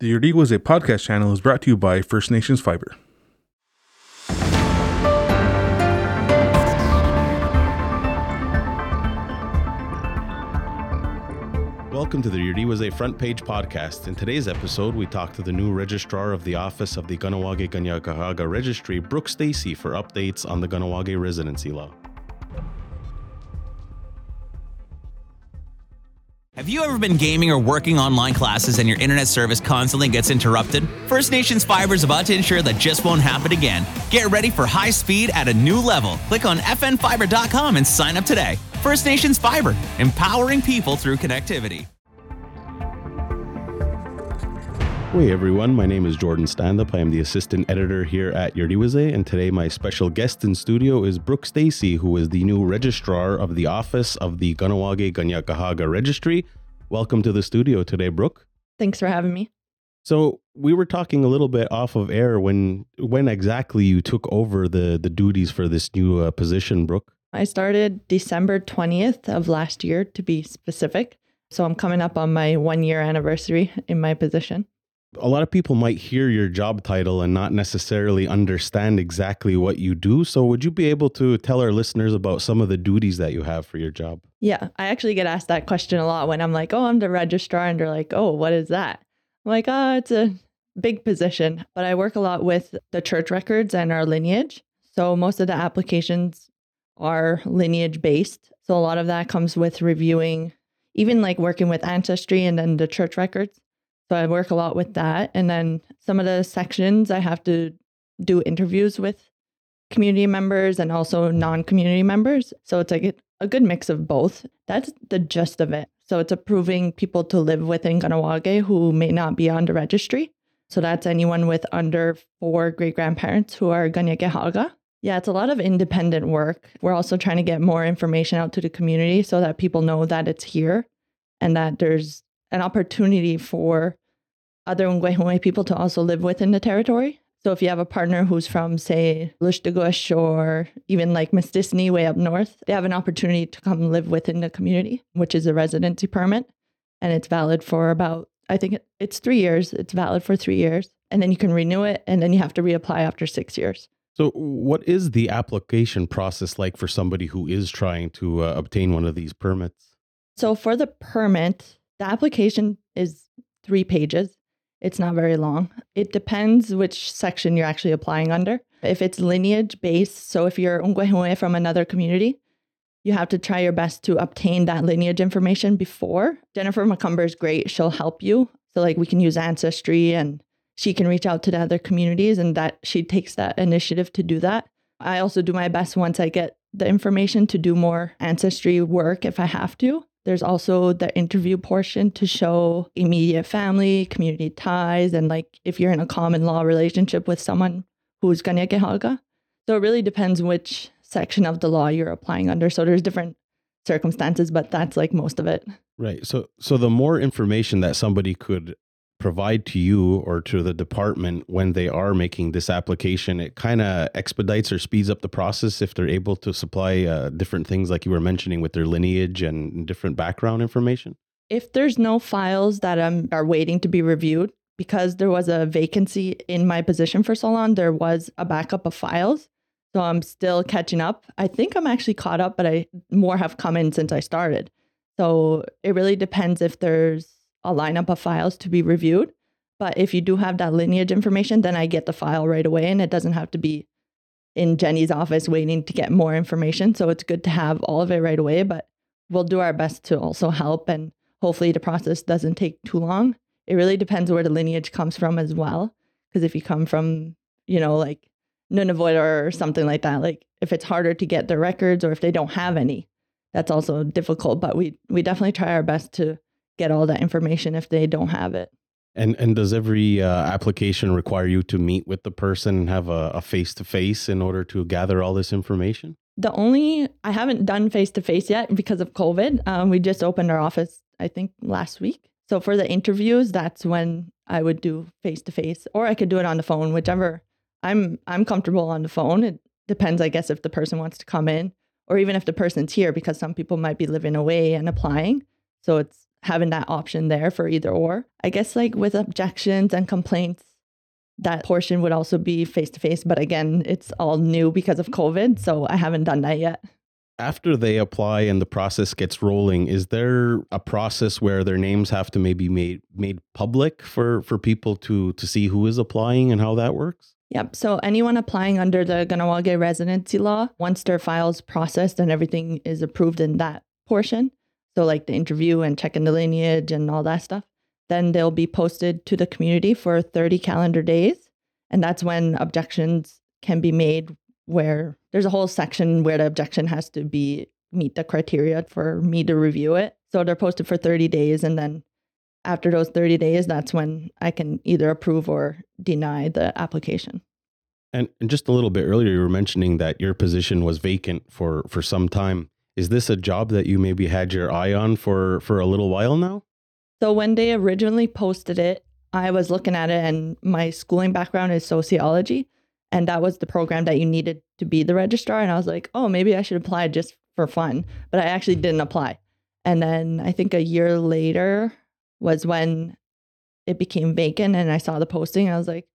The Iorì:wase podcast channel is brought to you by First Nations Fiber. Welcome to the Iorì:wase Front Page podcast. In today's episode, we talk to the new registrar of the Office of the Kahnawake Kanien'kehá:ka Registry, Brooke Stacey, for updates on the Kahnawake residency law. Have you ever been gaming or working online classes and your internet service constantly gets interrupted? First Nations Fiber is about to ensure that just won't happen again. Get ready for high speed at a new level. Click on fnfiber.com and sign up today. First Nations Fiber, empowering people through connectivity. Hey everyone, my name is Jordan Standup. I am the assistant editor here at Iorì:wase, and today my special guest in studio is Brooke Stacey, who is the new registrar of the Office of the Kahnawake Kanien'kehá:ka Registry. Welcome to the studio today, Brooke. Thanks for having me. So we were talking a little bit off of air when when exactly you took over the the duties for this new uh, position, Brooke. I started December 20th of last year to be specific. So I'm coming up on my one year anniversary in my position. A lot of people might hear your job title and not necessarily understand exactly what you do. So would you be able to tell our listeners about some of the duties that you have for your job? Yeah, I actually get asked that question a lot when I'm like, oh, I'm the registrar. And they're like, oh, what is that? I'm like, oh, it's a big position. But I work a lot with the church records and our lineage. So most of the applications are lineage based. So a lot of that comes with reviewing, even like working with ancestry and then the church records. So I work a lot with that. And then some of the sections I have to do interviews with community members and also non community members. So it's like a, good mix of both. That's the gist of it. So it's approving people to live within Kahnawake who may not be on the registry. So that's anyone with under four great grandparents who are Kanien'kehá:ka. Yeah, it's a lot of independent work. We're also trying to get more information out to the community so that people know that it's here and that there's an opportunity for other Onkwehón:we people to also live within the territory. So if you have a partner who's from, say, Listuguj or even like Mistissini way up north, they have an opportunity to come live within the community, which is a residency permit. And it's valid for about, I think it's three years. It's valid for three years. And then you can renew it and then you have to reapply after six years. So, what is the application process like for somebody who is trying to uh, obtain one of these permits? So, for the permit, the application is three pages. It's not very long. It depends which section you're actually applying under. If it's lineage based, so if you're Onkwehón:we from another community, you have to try your best to obtain that lineage information before. Jennifer McComber is great. She'll help you. So, like, we can use Ancestry and she can reach out to the other communities and that she takes that initiative to do that. I also do my best once I get the information to do more ancestry work if I have to. There's also the interview portion to show immediate family, community ties, and like if you're in a common law relationship with someone who's Kanien'kehá:ka. So it really depends which section of the law you're applying under. So there's different circumstances, but that's like most of it. Right. So so the more information that somebody could provide to you or to the department when they are making this application it kind of expedites or speeds up the process if they're able to supply uh, different things like you were mentioning with their lineage and different background information? If there's no files that um, are waiting to be reviewed because there was a vacancy in my position for so long there was a backup of files so i'm still catching up. I think i'm actually caught up but i more have come in since i started. So it really depends if there's a lineup of files to be reviewed. But if you do have that lineage information, then I get the file right away and it doesn't have to be in Jenny's office waiting to get more information. So it's good to have all of it right away, but we'll do our best to also help and hopefully the process doesn't take too long. It really depends where the lineage comes from as well. Because if you come from, you know, like Nunavut or something like that, like if it's harder to get the records or if they don't have any, that's also difficult. But we we definitely try our best to get all that information if they don't have it. And and does every uh, application require you to meet with the person and have a face to face in order to gather all this information? The only I haven't done face to face yet because of COVID. Um, we just opened our office, I think, last week. So for the interviews, that's when I would do face to face, or I could do it on the phone, whichever. I'm I'm comfortable on the phone. It depends, I guess, if the person wants to come in, or even if the person's here, because some people might be living away and applying. So it's having that option there for either or. I guess like with objections and complaints, that portion would also be face to face. But again, it's all new because of COVID. So I haven't done that yet. After they apply and the process gets rolling, is there a process where their names have to maybe made made public for for people to to see who is applying and how that works? Yep. So anyone applying under the Kahnawake residency law, once their files processed and everything is approved in that portion, so like the interview and checking the lineage and all that stuff, then they'll be posted to the community for 30 calendar days. And that's when objections can be made where there's a whole section where the objection has to be meet the criteria for me to review it. So they're posted for 30 days and then after those 30 days that's when I can either approve or deny the application. And, and just a little bit earlier, you were mentioning that your position was vacant for for some time. Is this a job that you maybe had your eye on for for a little while now? So when they originally posted it, I was looking at it and my schooling background is sociology. And that was the program that you needed to be the registrar. And I was like, oh, maybe I should apply just for fun. But I actually mm-hmm. didn't apply. And then I think a year later was when it became vacant and I saw the posting. I was like,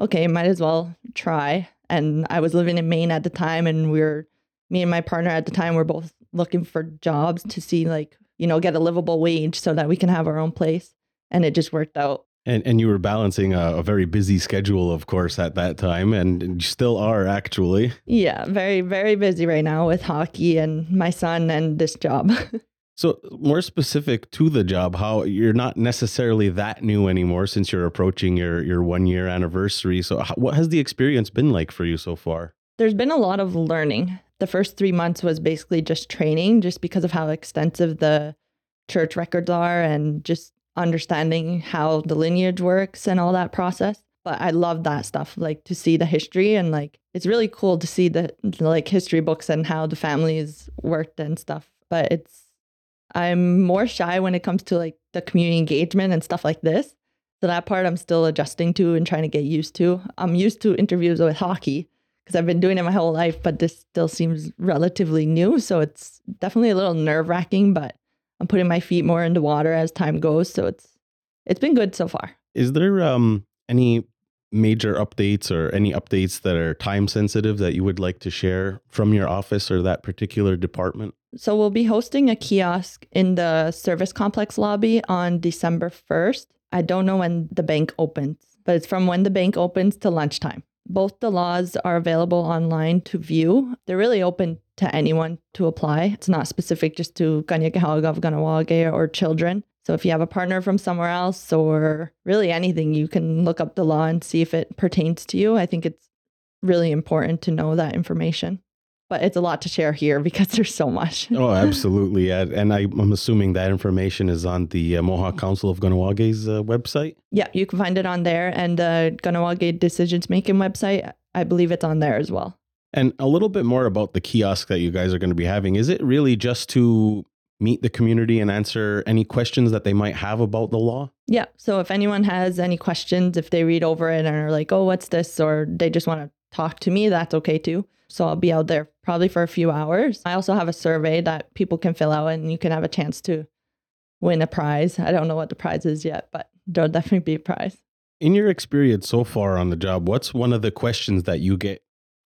okay, might as well try. And I was living in Maine at the time and we were me and my partner at the time were both looking for jobs to see like you know, get a livable wage so that we can have our own place. And it just worked out. And and you were balancing a, a very busy schedule, of course, at that time, and you still are actually. Yeah, very very busy right now with hockey and my son and this job. so more specific to the job, how you're not necessarily that new anymore since you're approaching your your one year anniversary. So how, what has the experience been like for you so far? There's been a lot of learning the first three months was basically just training, just because of how extensive the church records are and just understanding how the lineage works and all that process. But I love that stuff, like to see the history and like it's really cool to see the, like history books and how the families worked and stuff. But it's I'm more shy when it comes to like the community engagement and stuff like this. So that part I'm still adjusting to and trying to get used to. I'm used to interviews with hockey, because I've been doing it my whole life, but this still seems relatively new. So it's definitely a little nerve wracking, but I'm putting my feet more into water as time goes. So it's it's been good so far. Is there um any major updates or any updates that are time sensitive that you would like to share from your office or that particular department? So we'll be hosting a kiosk in the service complex lobby on December 1st. I don't know when the bank opens, but it's from when the bank opens to lunchtime. Both the laws are available online to view. They're really open to anyone to apply. It's not specific just to Kanien'kehá:ka of Kahnawake or children. So if you have a partner from somewhere else or really anything, you can look up the law and see if it pertains to you. I think it's really important to know that information but it's a lot to share here because there's so much. oh, absolutely. And I, am assuming that information is on the uh, Mohawk Council of Kahnawakes uh, website. Yeah, you can find it on there. And the Kahnawake Decisions Making website, I believe it's on there as well. And a little bit more about the kiosk that you guys are going to be having. Is it really just to meet the community and answer any questions that they might have about the law? Yeah. So if anyone has any questions, if they read over it and are like, oh, what's this? Or they just want to talk to me, that's okay too. So I'll be out there probably for a few hours. I also have a survey that people can fill out and you can have a chance to win a prize. I don't know what the prize is yet, but there'll definitely be a prize. In your experience so far on the job, what's one of the questions that you get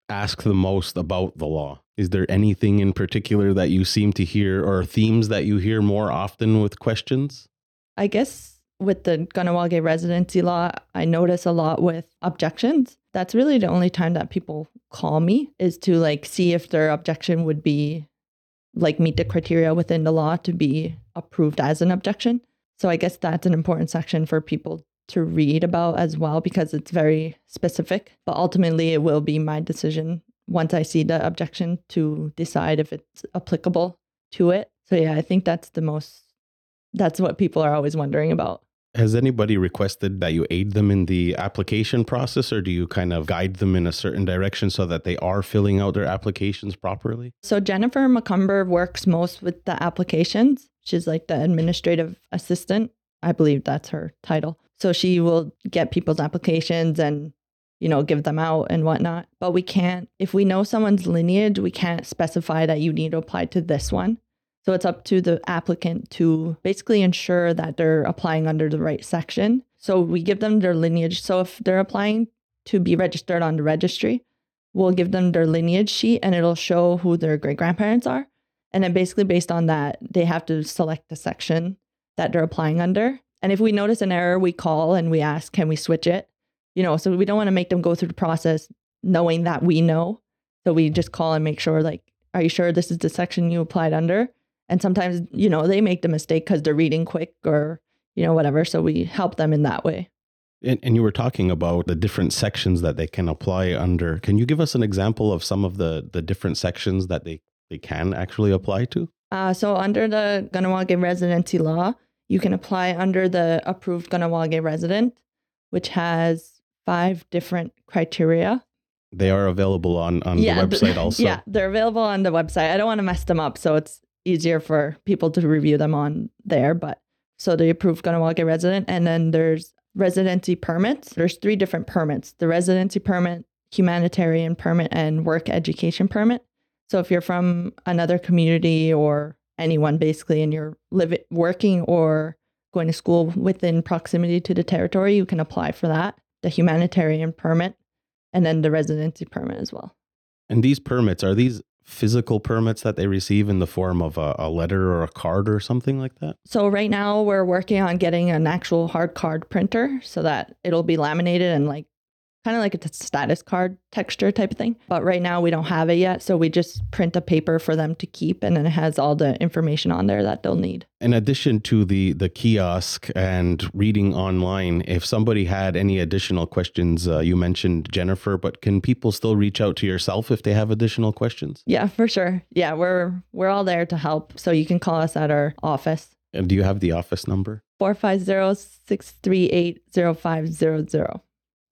asked the most about the law? Is there anything in particular that you seem to hear or themes that you hear more often with questions? I guess with the Kahnawake residency law, I notice a lot with objections. That's really the only time that people call me is to like see if their objection would be like meet the criteria within the law to be approved as an objection. So I guess that's an important section for people to read about as well because it's very specific. But ultimately, it will be my decision once I see the objection to decide if it's applicable to it. So yeah, I think that's the most that's what people are always wondering about. Has anybody requested that you aid them in the application process, or do you kind of guide them in a certain direction so that they are filling out their applications properly? So, Jennifer McComber works most with the applications. She's like the administrative assistant. I believe that's her title. So, she will get people's applications and you know, give them out and whatnot. But we can't, if we know someone's lineage, we can't specify that you need to apply to this one. So it's up to the applicant to basically ensure that they're applying under the right section. So we give them their lineage. So if they're applying to be registered on the registry, we'll give them their lineage sheet and it'll show who their great grandparents are. And then basically based on that, they have to select the section that they're applying under. And if we notice an error, we call and we ask, can we switch it? You know, so we don't want to make them go through the process knowing that we know. So we just call and make sure, like, are you sure this is the section you applied under? And sometimes, you know, they make the mistake because they're reading quick or, you know, whatever. So we help them in that way. And, and you were talking about the different sections that they can apply under. Can you give us an example of some of the the different sections that they they can actually apply to? Uh, so under the Kahnawake residency law, you can apply under the approved Kahnawake resident, which has five different criteria. They are available on on the website also. Yeah, they're available on the website. I don't want to mess them up, so it's easier for people to review them on there. But so the approved Kahnawake resident, and then there's residency permits. There's three different permits: the residency permit, humanitarian permit, and work education permit. So if you're from another community or anyone basically, and you're living, working, or going to school within proximity to the territory, you can apply for that. The humanitarian permit, and then the residency permit as well. And these permits are these physical permits that they receive in the form of a, a letter or a card or something like that? So right now we're working on getting an actual hard card printer so that it'll be laminated and like kind of like a status card texture type of thing. But right now we don't have it yet, so we just print a paper for them to keep and then it has all the information on there that they'll need. In addition to the the kiosk and reading online, if somebody had any additional questions, uh, you mentioned Jennifer, but can people still reach out to yourself if they have additional questions? Yeah, for sure. Yeah, we're we're all there to help. So you can call us at our office. And do you have the office number? 450-638-0500.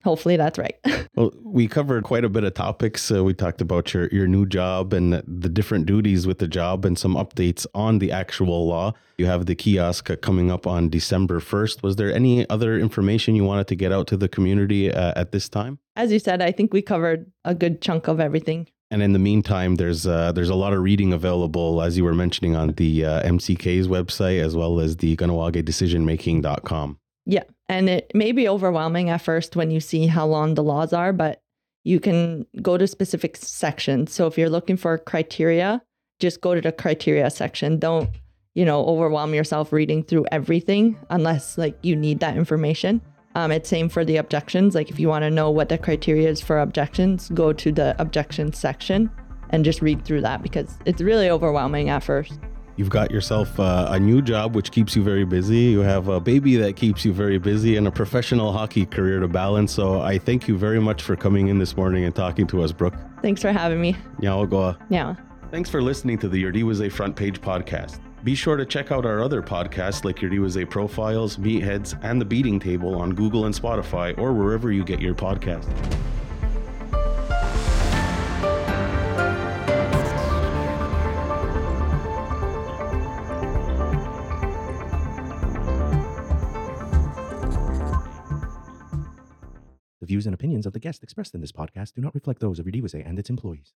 Hopefully that's right. Well, we covered quite a bit of topics. Uh, we talked about your, your new job and the different duties with the job and some updates on the actual law. You have the kiosk coming up on December 1st. Was there any other information you wanted to get out to the community uh, at this time? As you said, I think we covered a good chunk of everything. And in the meantime, there's uh, there's a lot of reading available, as you were mentioning, on the uh, MCK's website as well as the GahnawagEDecisionmaking.com. Yeah. And it may be overwhelming at first when you see how long the laws are, but you can go to specific sections. So if you're looking for criteria, just go to the criteria section. Don't, you know, overwhelm yourself reading through everything unless like you need that information. Um, it's same for the objections. Like if you want to know what the criteria is for objections, go to the objections section and just read through that because it's really overwhelming at first. You've got yourself uh, a new job, which keeps you very busy. You have a baby that keeps you very busy and a professional hockey career to balance. So I thank you very much for coming in this morning and talking to us, Brooke. Thanks for having me. Nyawagoa. Yeah. Thanks for listening to the Iorì:wase Front Page podcast. Be sure to check out our other podcasts like Iorì:wase Profiles, Meatheads, and The Beating Table on Google and Spotify or wherever you get your podcasts. Views and opinions of the guests expressed in this podcast do not reflect those of Iorì:wase and its employees.